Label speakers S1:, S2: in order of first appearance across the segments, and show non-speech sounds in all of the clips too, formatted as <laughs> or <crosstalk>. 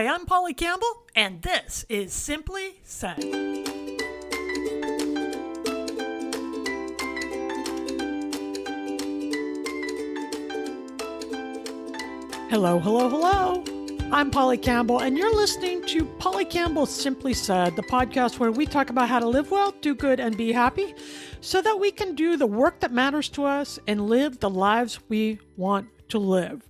S1: Hi, I'm Polly Campbell, and this is Simply Said. Hello, hello, hello. I'm Polly Campbell, and you're listening to Polly Campbell Simply Said, the podcast where we talk about how to live well, do good, and be happy so that we can do the work that matters to us and live the lives we want to live.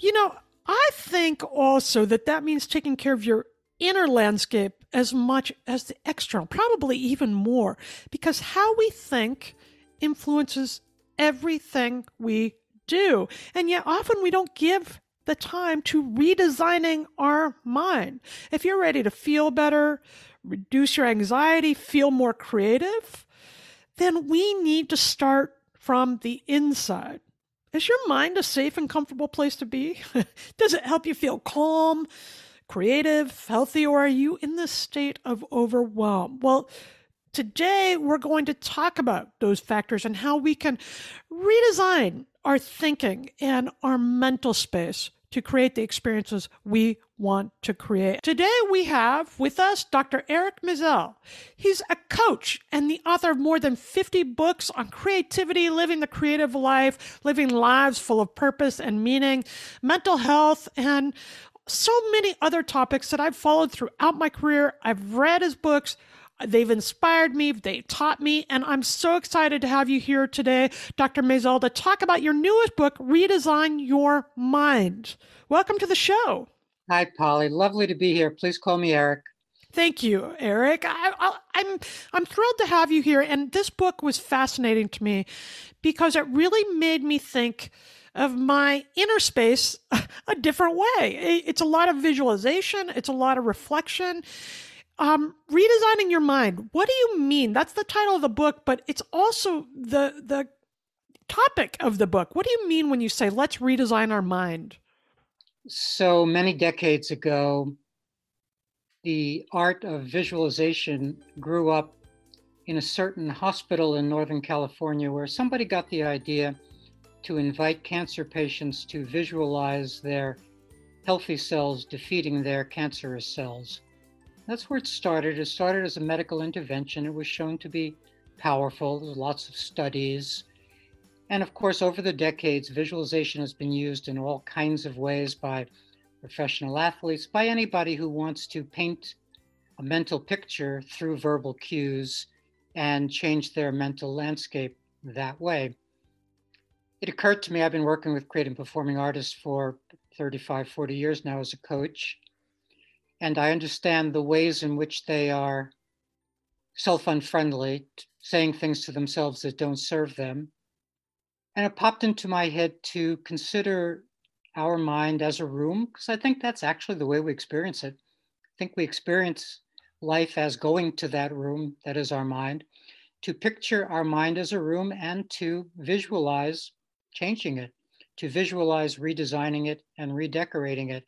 S1: You know, I think also that that means taking care of your inner landscape as much as the external, probably even more, because how we think influences everything we do. And yet often we don't give the time to redesigning our mind. If you're ready to feel better, reduce your anxiety, feel more creative, then we need to start from the inside. Is your mind a safe and comfortable place to be? <laughs> Does it help you feel calm, creative, healthy, or are you in this state of overwhelm? Well, today we're going to talk about those factors and how we can redesign our thinking and our mental space to create the experiences we want to create. Today we have with us Dr. Eric Maisel. He's a coach and the author of more than 50 books on creativity, living the creative life, living lives full of purpose and meaning, mental health, and so many other topics that I've followed throughout my career. I've read his books. They've inspired me, they taught me, and I'm so excited to have you here today, Dr. Maisel, to talk about your newest book, Redesign Your Mind. Welcome to the show.
S2: Hi, Polly. Lovely to be here. Please call me Eric.
S1: Thank you, Eric. I, am I'm, I'm thrilled to have you here, and this book was fascinating to me because it really made me think of my inner space <laughs> a different way. It's a lot of visualization, it's a lot of reflection, um, redesigning your mind. What do you mean? That's the title of the book, but it's also the the topic of the book. What do you mean when you say let's redesign our mind?
S2: So many decades ago, the art of visualization grew up in a certain hospital in Northern California where somebody got the idea to invite cancer patients to visualize their healthy cells defeating their cancerous cells. That's where it started. It started as a medical intervention. It was shown to be powerful. There's lots of studies. And of course, over the decades, visualization has been used in all kinds of ways by professional athletes, by anybody who wants to paint a mental picture through verbal cues and change their mental landscape that way. It occurred to me, I've been working with creative performing artists for 35, 40 years now as a coach and I understand the ways in which they are self unfriendly, saying things to themselves that don't serve them. And it popped into my head to consider our mind as a room, because I think that's actually the way we experience it. I think we experience life as going to that room that is our mind, to picture our mind as a room and to visualize changing it, to visualize redesigning it and redecorating it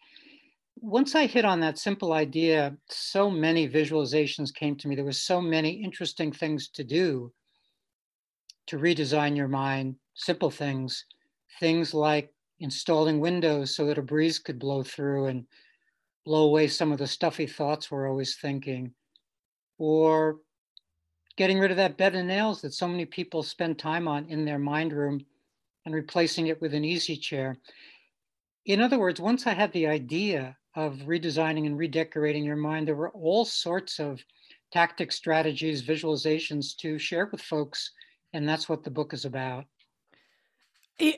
S2: once I hit on that simple idea, so many visualizations came to me. There were so many interesting things to do to redesign your mind, simple things, things like installing windows so that a breeze could blow through and blow away some of the stuffy thoughts we're always thinking, or getting rid of that bed of nails that so many people spend time on in their mind room and replacing it with an easy chair. In other words, once I had the idea of redesigning and redecorating your mind, there were all sorts of tactics, strategies, visualizations to share with folks. And that's what the book is about.
S1: It,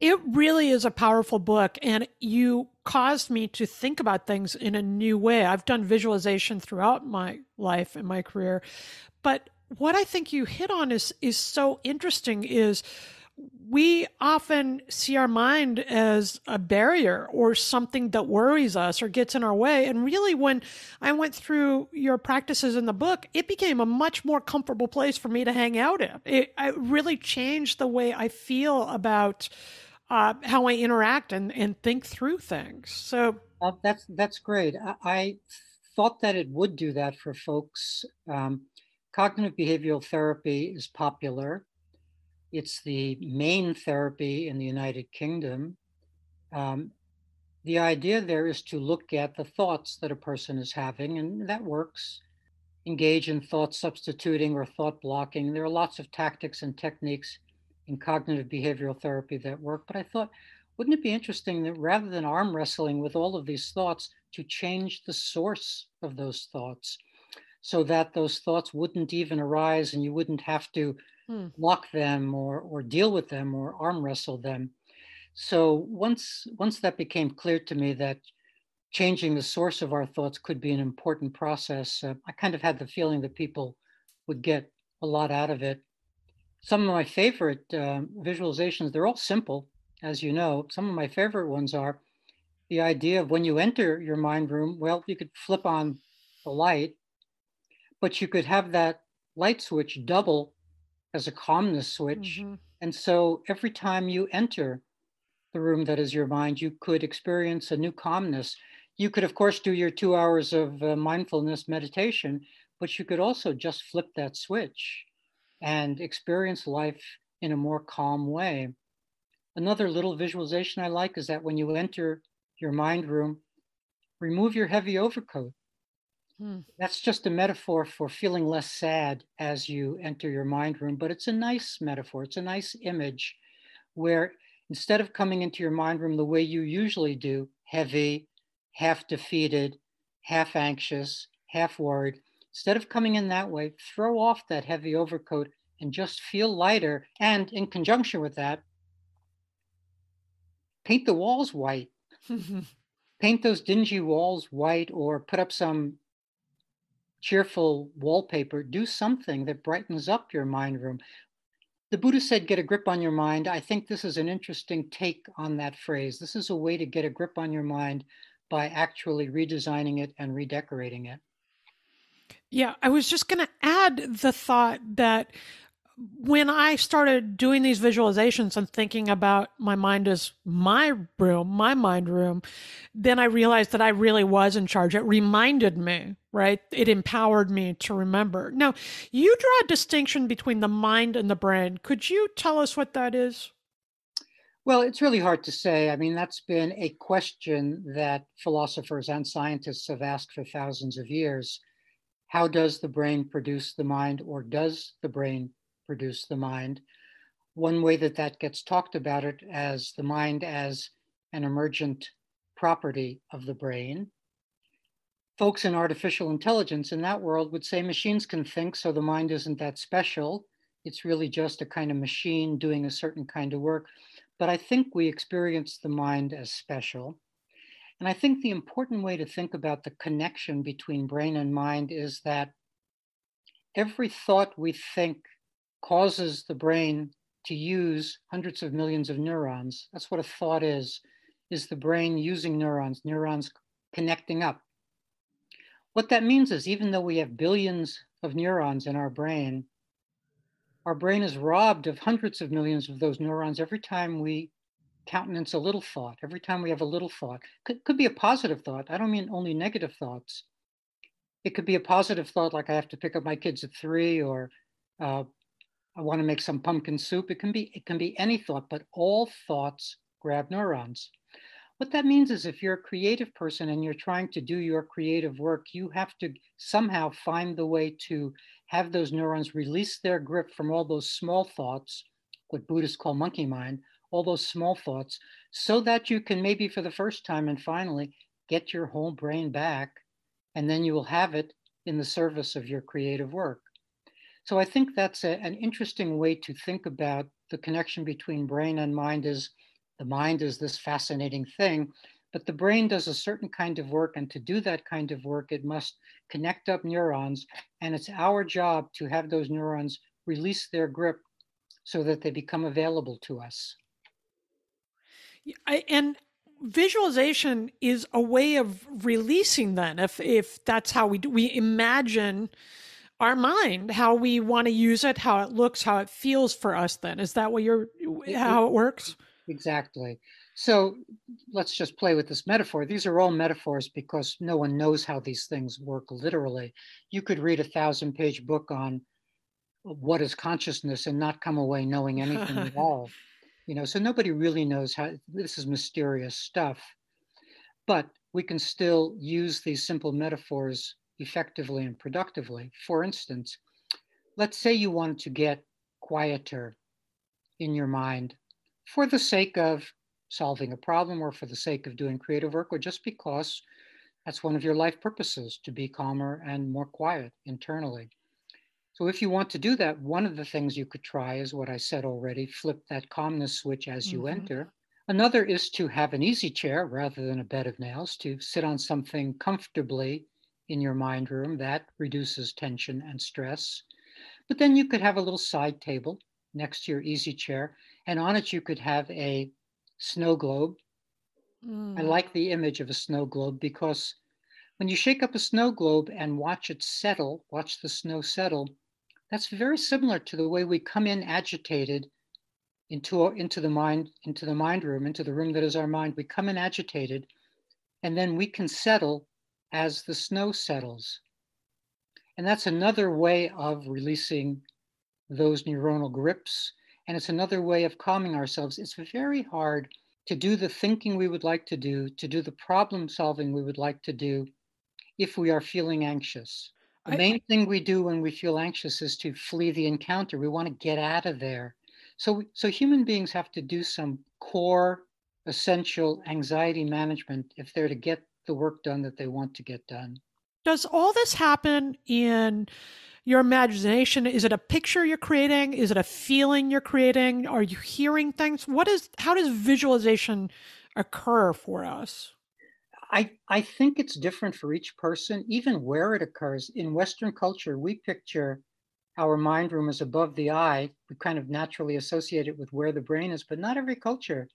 S1: it really is a powerful book. And you caused me to think about things in a new way. I've done visualization throughout my life and my career. But what I think you hit on is, is so interesting is we often see our mind as a barrier or something that worries us or gets in our way. And really, when I went through your practices in the book, it became a much more comfortable place for me to hang out in. It, it really changed the way I feel about uh, how I interact and, and think through things. So
S2: uh, that's that's great. I, I, thought that it would do that for folks. Um, cognitive behavioral therapy is popular it's the main therapy in the United Kingdom. Um, The idea there is to look at the thoughts that a person is having, and that works. Engage in thought substituting or thought blocking. There are lots of tactics and techniques in cognitive behavioral therapy that work. But I thought, wouldn't it be interesting that rather than arm wrestling with all of these thoughts, to change the source of those thoughts so that those thoughts wouldn't even arise and you wouldn't have to hmm. block them or, or deal with them or arm wrestle them. So once once that became clear to me that changing the source of our thoughts could be an important process, uh, I kind of had the feeling that people would get a lot out of it. Some of my favorite uh, visualizations, they're all simple, as you know. Some of my favorite ones are the idea of when you enter your mind room, well, you could flip on the light, but you could have that light switch double as a calmness switch. Mm-hmm. And so every time you enter the room that is your mind, you could experience a new calmness. You could, of course, do your two hours of uh, mindfulness meditation, but you could also just flip that switch and experience life in a more calm way. Another little visualization I like is that when you enter your mind room, remove your heavy overcoat. Hmm. That's just a metaphor for feeling less sad as you enter your mind room, but it's a nice metaphor. It's a nice image where instead of coming into your mind room the way you usually do, heavy, half defeated, half anxious, half worried, instead of coming in that way, throw off that heavy overcoat and just feel lighter. And in conjunction with that, paint the walls white. <laughs> paint those dingy walls white or put up some cheerful wallpaper. Do something that brightens up your mind room. The Buddha said, get a grip on your mind. I think this is an interesting take on that phrase. This is a way to get a grip on your mind by actually redesigning it and redecorating it.
S1: Yeah, I was just going to add the thought that when I started doing these visualizations and thinking about my mind as my room, my mind room, then I realized that I really was in charge. It reminded me, right? It empowered me to remember. Now, you draw a distinction between the mind and the brain. Could you tell us what that is?
S2: Well, it's really hard to say. I mean, that's been a question that philosophers and scientists have asked for thousands of years. How does the brain produce the mind, or does the brain produce the mind. One way that that gets talked about it as the mind as an emergent property of the brain. Folks in artificial intelligence in that world would say machines can think, so the mind isn't that special. It's really just a kind of machine doing a certain kind of work. But I think we experience the mind as special. And I think the important way to think about the connection between brain and mind is that every thought we think causes the brain to use hundreds of millions of neurons. That's what a thought is, is the brain using neurons, neurons connecting up. What that means is even though we have billions of neurons in our brain, our brain is robbed of hundreds of millions of those neurons every time we countenance a little thought, every time we have a little thought. Could, could be a positive thought. I don't mean only negative thoughts. It could be a positive thought like I have to pick up my kids at three or uh, I want to make some pumpkin soup. It can be it can be any thought, but all thoughts grab neurons. What that means is if you're a creative person and you're trying to do your creative work, you have to somehow find the way to have those neurons release their grip from all those small thoughts, what Buddhists call monkey mind, all those small thoughts, so that you can maybe for the first time and finally get your whole brain back, and then you will have it in the service of your creative work. So I think that's a, an interesting way to think about the connection between brain and mind is the mind is this fascinating thing, but the brain does a certain kind of work. And to do that kind of work, it must connect up neurons. And it's our job to have those neurons release their grip so that they become available to us.
S1: I, and visualization is a way of releasing then if if that's how we do we imagine our mind, how we want to use it, how it looks, how it feels for us then. Is that what you're how it works?
S2: Exactly. So let's just play with this metaphor. These are all metaphors because no one knows how these things work literally. You could read a thousand page book on what is consciousness and not come away knowing anything at <laughs> all. You know, so nobody really knows how this is mysterious stuff. but we can still use these simple metaphors effectively and productively. For instance, let's say you want to get quieter in your mind for the sake of solving a problem or for the sake of doing creative work or just because that's one of your life purposes to be calmer and more quiet internally. So, if you want to do that, one of the things you could try is what I said already flip that calmness switch as you mm-hmm. enter. Another is to have an easy chair rather than a bed of nails, to sit on something comfortably in your mind room. That reduces tension and stress. But then you could have a little side table next to your easy chair, and on it you could have a snow globe. Mm. I like the image of a snow globe because when you shake up a snow globe and watch it settle, watch the snow settle, that's very similar to the way we come in agitated into, into the mind, into the mind room, into the room that is our mind. We come in agitated, and then we can settle as the snow settles. And that's another way of releasing those neuronal grips. And it's another way of calming ourselves. It's very hard to do the thinking we would like to do, to do the problem solving we would like to do if we are feeling anxious. The main thing we do when we feel anxious is to flee the encounter. We want to get out of there. So, so human beings have to do some core, essential anxiety management if they're to get the work done that they want to get done.
S1: Does all this happen in your imagination? Is it a picture you're creating? Is it a feeling you're creating? Are you hearing things? What is how does visualization occur for us?
S2: I, I think it's different for each person, even where it occurs. In Western culture, we picture our mind room as above the eye. We kind of naturally associate it with where the brain is, but not every culture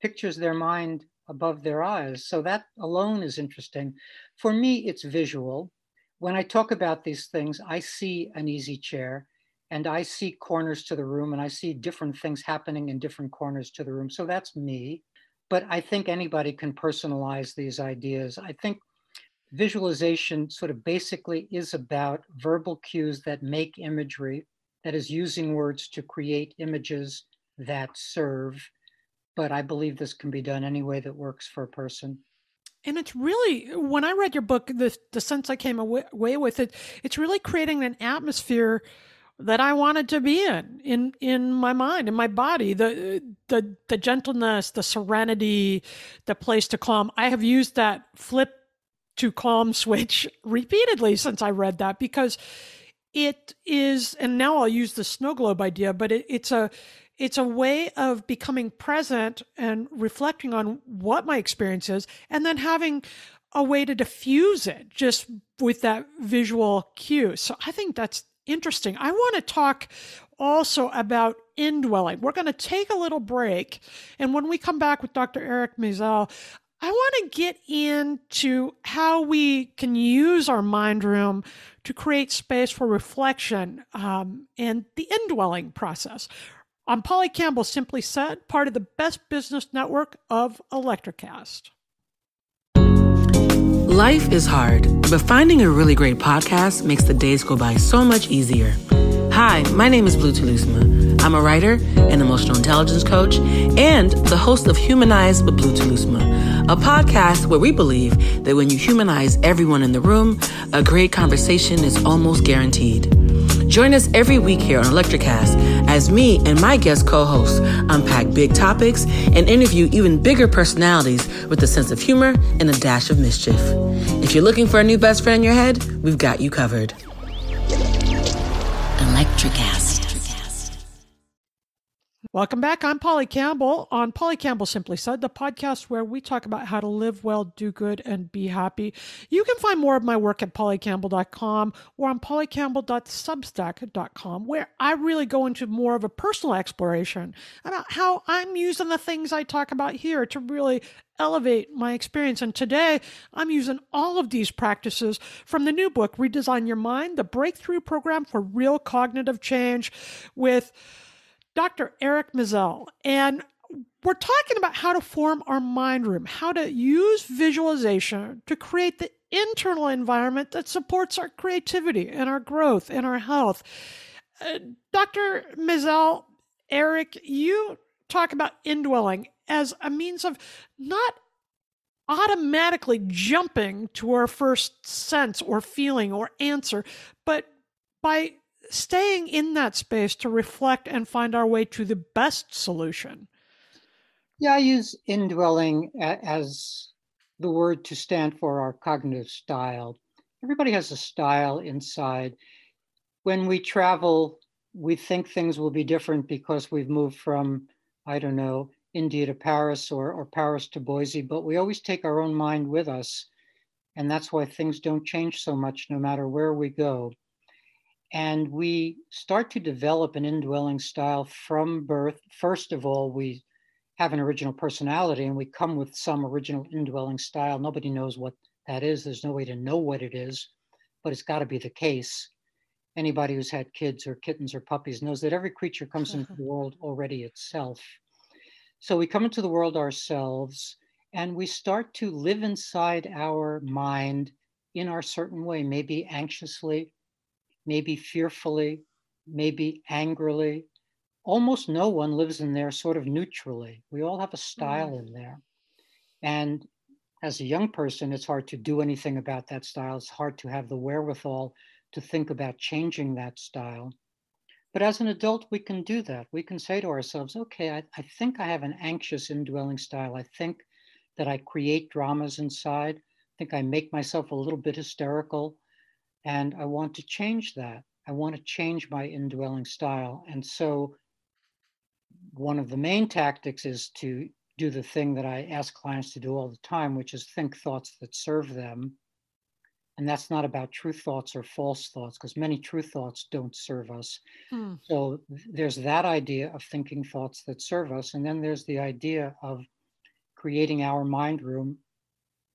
S2: pictures their mind above their eyes. So that alone is interesting. For me, it's visual. When I talk about these things, I see an easy chair and I see corners to the room and I see different things happening in different corners to the room. So that's me but I think anybody can personalize these ideas. I think visualization sort of basically is about verbal cues that make imagery, that is using words to create images that serve. But I believe this can be done any way that works for a person.
S1: And it's really, when I read your book, the, the sense I came away with it, it's really creating an atmosphere that I wanted to be in, in in my mind, in my body, the the the gentleness, the serenity, the place to calm. I have used that flip to calm <laughs> switch repeatedly since I read that because it is, and now I'll use the snow globe idea, but it, it's a it's a way of becoming present and reflecting on what my experience is, and then having a way to diffuse it just with that visual cue. So I think that's interesting. I want to talk also about indwelling. We're going to take a little break. And when we come back with Dr. Eric Maisel, I want to get into how we can use our mind room to create space for reflection um, and the indwelling process. I'm Polly Campbell, simply said, part of the best business network of Electrocast.
S3: Life is hard, but finding a really great podcast makes the days go by so much easier. Hi, my name is Blue Telusma. I'm a writer, an emotional intelligence coach, and the host of Humanize with Blue Telusma, a podcast where we believe that when you humanize everyone in the room, a great conversation is almost guaranteed. Join us every week here on Electrocast as me and my guest co hosts unpack big topics and interview even bigger personalities with a sense of humor and a dash of mischief. If you're looking for a new best friend in your head, we've got you covered. Electrocast.
S1: Welcome back. I'm Polly Campbell on Polly Campbell Simply Said, the podcast where we talk about how to live well, do good, and be happy. You can find more of my work at pollycampbell.com or on pollycampbell.substack.com, where I really go into more of a personal exploration about how I'm using the things I talk about here to really elevate my experience. And today, I'm using all of these practices from the new book, Redesign Your Mind, the breakthrough program for real cognitive change with Dr. Eric Maisel, and we're talking about how to form our mind room, how to use visualization to create the internal environment that supports our creativity and our growth and our health. Uh, Dr. Maisel, Eric, you talk about indwelling as a means of not automatically jumping to our first sense or feeling or answer. But by staying in that space to reflect and find our way to the best solution.
S2: Yeah, I use indwelling as the word to stand for our cognitive style. Everybody has a style inside. When we travel, we think things will be different because we've moved from, I don't know, India to Paris or, or Paris to Boise, but we always take our own mind with us. And that's why things don't change so much no matter where we go. And we start to develop an indwelling style from birth. First of all, we have an original personality and we come with some original indwelling style. Nobody knows what that is. There's no way to know what it is, but it's got to be the case. Anybody who's had kids or kittens or puppies knows that every creature comes into the <laughs> world already itself. So we come into the world ourselves and we start to live inside our mind in our certain way, maybe anxiously, maybe fearfully, maybe angrily. Almost no one lives in there sort of neutrally. We all have a style mm. in there. And as a young person, it's hard to do anything about that style. It's hard to have the wherewithal to think about changing that style. But as an adult, we can do that. We can say to ourselves, okay, I, I think I have an anxious indwelling style. I think that I create dramas inside. I think I make myself a little bit hysterical. And I want to change that. I want to change my indwelling style. And so, one of the main tactics is to do the thing that I ask clients to do all the time, which is think thoughts that serve them. And that's not about true thoughts or false thoughts, because many true thoughts don't serve us. Hmm. So there's that idea of thinking thoughts that serve us. And then there's the idea of creating our mind room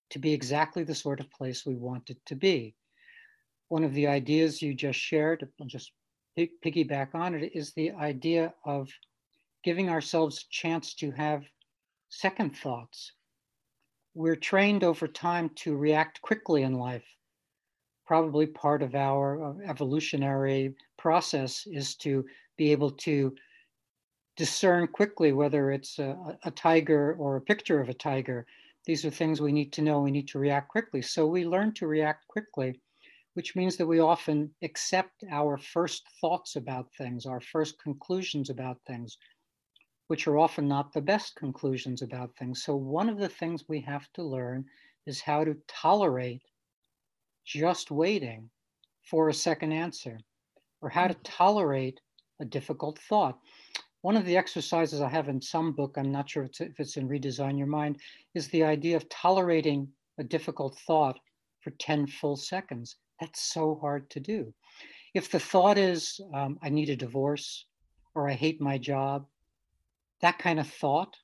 S2: to be exactly the sort of place we want it to be one of the ideas you just shared, I'll just piggyback on it, is the idea of giving ourselves a chance to have second thoughts. We're trained over time to react quickly in life. Probably part of our evolutionary process is to be able to discern quickly whether it's a, a, tiger or a picture of a tiger. These are things we need to know. We need to react quickly. So we learn to react quickly which means that we often accept our first thoughts about things, our first conclusions about things, which are often not the best conclusions about things. So, one of the things we have to learn is how to tolerate just waiting for a second answer or how to mm. tolerate a difficult thought. One of the exercises I have in some book, I'm not sure if it's, if it's in Redesign Your Mind, is the idea of tolerating a difficult thought for 10 full seconds. That's so hard to do. If the thought is, um, I need a divorce or I hate my job, that kind of thought,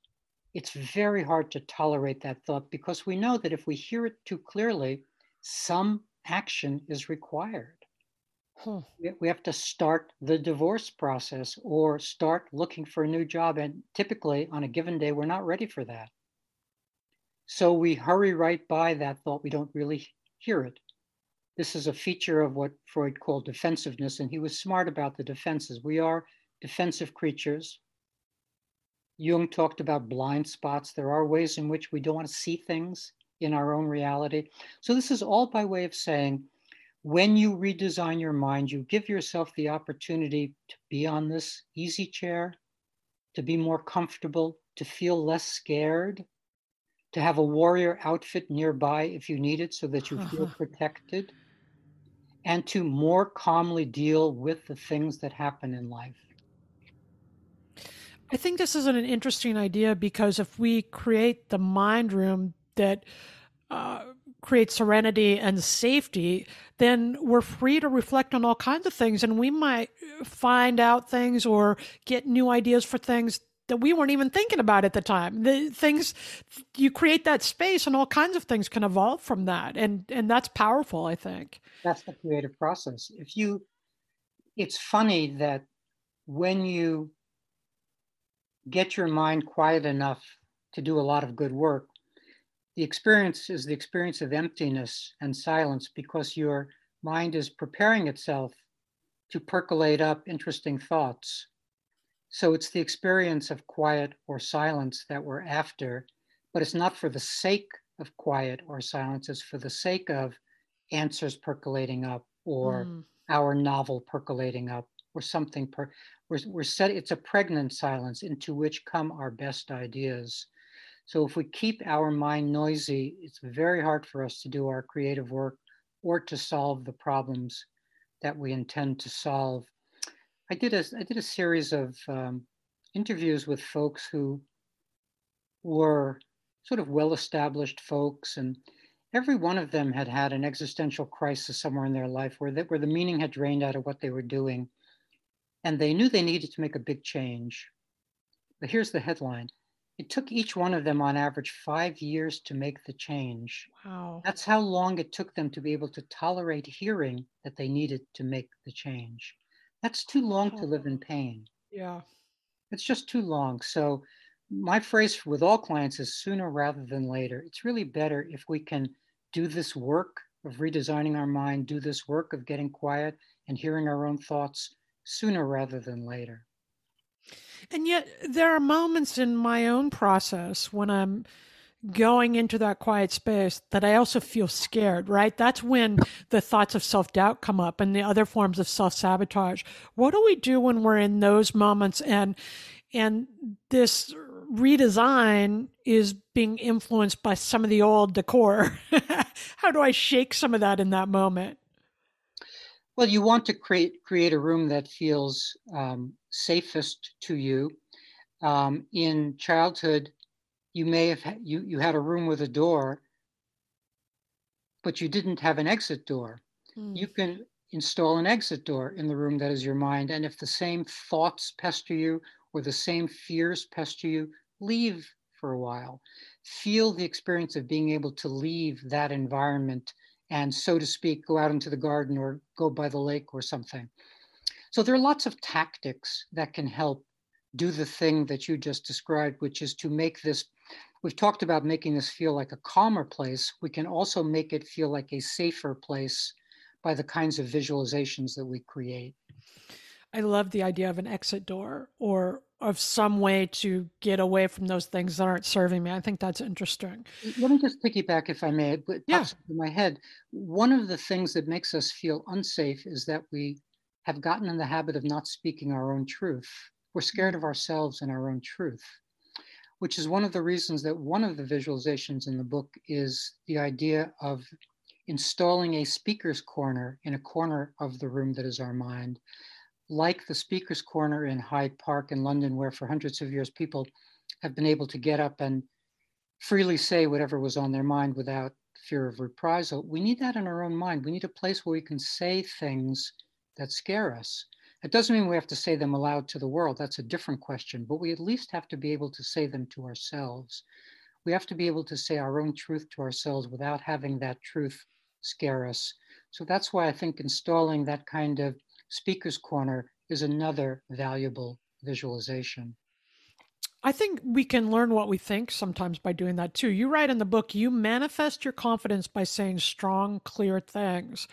S2: it's very hard to tolerate that thought because we know that if we hear it too clearly, some action is required. Huh. We have to start the divorce process or start looking for a new job. And typically, on a given day, we're not ready for that. So we hurry right by that thought. We don't really hear it. This is a feature of what Freud called defensiveness, and he was smart about the defenses. We are defensive creatures. Jung talked about blind spots. There are ways in which we don't want to see things in our own reality. So, this is all by way of saying when you redesign your mind, you give yourself the opportunity to be on this easy chair, to be more comfortable, to feel less scared, to have a warrior outfit nearby if you need it so that you feel <laughs> protected and to more calmly deal with the things that happen in life.
S1: I think this is an interesting idea because if we create the mind room that uh, creates serenity and safety, then we're free to reflect on all kinds of things and we might find out things or get new ideas for things that we weren't even thinking about at the time. The things you create that space and all kinds of things can evolve from that. And and that's powerful, I think.
S2: That's the creative process. If you it's funny that when you get your mind quiet enough to do a lot of good work, the experience is the experience of emptiness and silence because your mind is preparing itself to percolate up interesting thoughts so it's the experience of quiet or silence that we're after, but it's not for the sake of quiet or silence, it's for the sake of answers percolating up or mm. our novel percolating up or something per, we're, we're set it's a pregnant silence into which come our best ideas so if we keep our mind noisy it's very hard for us to do our creative work or to solve the problems that we intend to solve i did a i did a series of um, interviews with folks who were sort of well established folks and every one of them had had an existential crisis somewhere in their life where, where the meaning had drained out of what they were doing and they knew they needed to make a big change. But here's the headline. It took each one of them on average five years to make the change.
S1: Wow.
S2: That's how long it took them to be able to tolerate hearing that they needed to make the change that's too long to live in pain
S1: yeah
S2: it's just too long so my phrase with all clients is sooner rather than later. It's really better if we can do this work of redesigning our mind, do this work of getting quiet and hearing our own thoughts sooner rather than later.
S1: And yet, there are moments in my own process when I'm going into that quiet space that I also feel scared, right? That's when the thoughts of self doubt come up and the other forms of self sabotage. What do we do when we're in those moments and and this redesign is being influenced by some of the old decor. <laughs> How do I shake some of that in that moment?
S2: Well, you want to create create a room that feels um, safest to you. Um, in childhood, you may have you you had a room with a door, but you didn't have an exit door. Mm. You can install an exit door in the room that is your mind, and if the same thoughts pester you or the same fears pester you, leave for a while. Feel the experience of being able to leave that environment and, so to speak, go out into the garden or go by the lake or something. So there are lots of tactics that can help do the thing that you just described, which is to make this. We've talked about making this feel like a calmer place. We can also make it feel like a safer place by the kinds of visualizations that we create.
S1: I love the idea of an exit door or of some way to get away from those things that aren't serving me. I think that's interesting.
S2: Let me just piggyback, if I may. It yeah. into my head. One of the things that makes us feel unsafe is that we have gotten in the habit of not speaking our own truth. We're scared mm. of ourselves and our own truth, which is one of the reasons that one of the visualizations in the book is the idea of installing a speaker's corner in a corner of the room that is our mind like the Speaker's Corner in Hyde Park in London, where for hundreds of years people have been able to get up and freely say whatever was on their mind without fear of reprisal. We need that in our own mind. We need a place where we can say things that scare us. It doesn't mean we have to say them aloud to the world. That's a different question, but we at least have to be able to say them to ourselves. We have to be able to say our own truth to ourselves without having that truth scare us. So that's why I think installing that kind of Speaker's Corner is another valuable visualization.
S1: I think we can learn what we think sometimes by doing that too. You write in the book, you manifest your confidence by saying strong, clear things.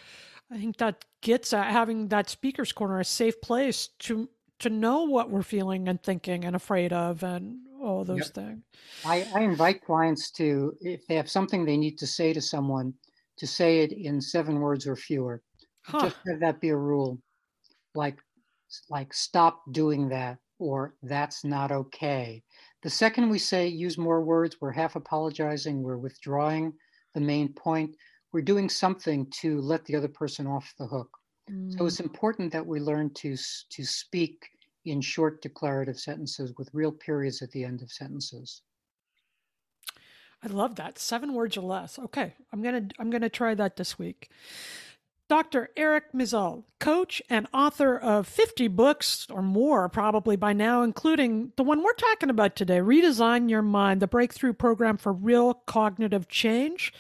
S1: I think that gets at having that speaker's corner a safe place to to know what we're feeling and thinking and afraid of and all those yep. things.
S2: I, I invite clients to, if they have something they need to say to someone, to say it in seven words or fewer. Huh. Just have that be a rule like like stop doing that or that's not okay. The second we say use more words, we're half apologizing, we're withdrawing the main point, we're doing something to let the other person off the hook. Mm. So it's mm. important that we learn to to speak in short declarative sentences with real periods at the end of sentences.
S1: I love that. Seven words or less. Okay, I'm gonna I'm gonna try that this week. Dr. Eric Maisel, coach and author of 50 books or more, probably by now, including the one we're talking about today Redesign Your Mind, the breakthrough program for real cognitive change.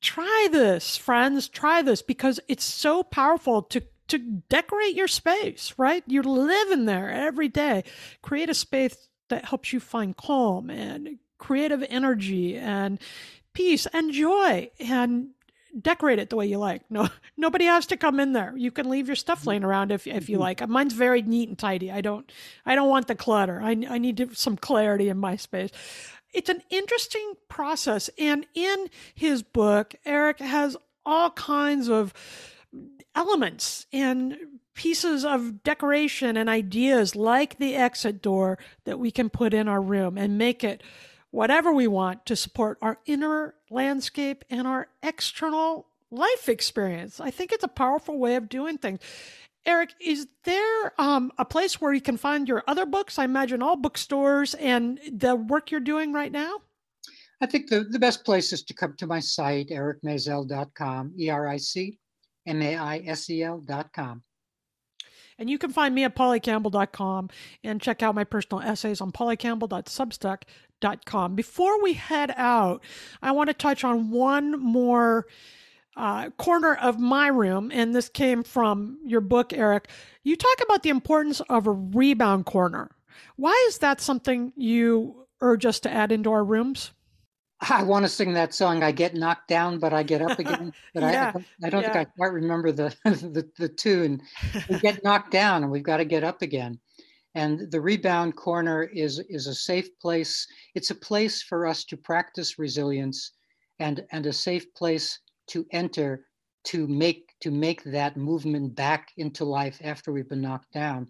S1: Try this, friends, try this because it's so powerful to to decorate your space, right? You're living there every day. Create a space that helps you find calm and creative energy and peace and joy and decorate it the way you like. No, <laughs> nobody has to come in there. You can leave your stuff laying around if if you mm-hmm. like. Mine's very neat and tidy. I don't I don't want the clutter. I I need to, some clarity in my space. It's an interesting process. And in his book, Eric has all kinds of elements and pieces of decoration and ideas like the exit door that we can put in our room and make it whatever we want to support our inner landscape and our external life experience. I think it's a powerful way of doing things. Eric, is there um, a place where you can find your other books? I imagine all bookstores and the work you're doing right now?
S2: I think the, the best place is to come to my site, ericmaisel.com, E R I C M A I S E L.com.
S1: And you can find me at pollycampbell.com and check out my personal essays on pollycampbell.substack.com. Before we head out, I want to touch on one more uh, corner of my room, and this came from your book, Eric. You talk about the importance of a rebound corner. Why is that something you urge us to add into our rooms?
S2: I want to sing that song. I get knocked down, but I get up again. <laughs> But yeah, I, I don't yeah. think I quite remember the, <laughs> the, the tune. We get <laughs> knocked down, and we've got to get up again. And the rebound corner is is a safe place. It's a place for us to practice resilience, and and a safe place to enter to make to make that movement back into life after we've been knocked down.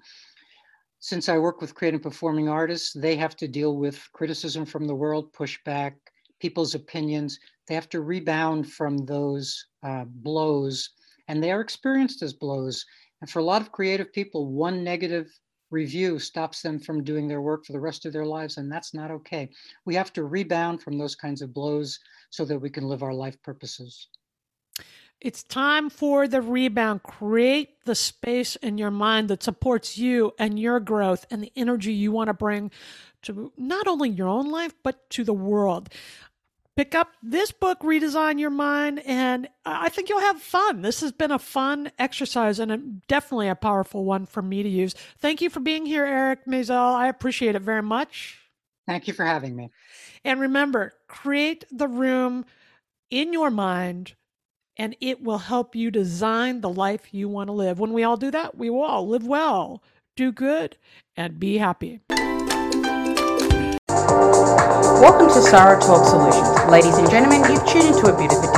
S2: Since i work with creative performing artists they have to deal with criticism from the world pushback people's opinions. They have to rebound from those uh, blows and they are experienced as blows. And for a lot of creative people one negative review stops them from doing their work for the rest of their lives and that's not okay. We have to rebound from those kinds of blows so that we can live our life purposes
S1: it's time for the rebound. Create the space in your mind that supports you and your growth and the energy you want to bring to not only your own life, but to the world. Pick up this book, Redesign Your Mind, and I think you'll have fun. This has been a fun exercise and a, definitely a powerful one for me to use. Thank you for being here, Eric Maisel. I appreciate it very much.
S2: Thank you for having me.
S1: And remember, create the room in your mind and it will help you design the life you want to live. When we all do that, we will all live well, do good, and be happy.
S4: Welcome to Sarah Talk Solutions. Ladies and gentlemen, you've tuned into a beautiful of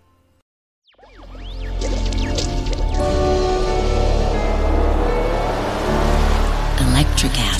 S5: Electricast.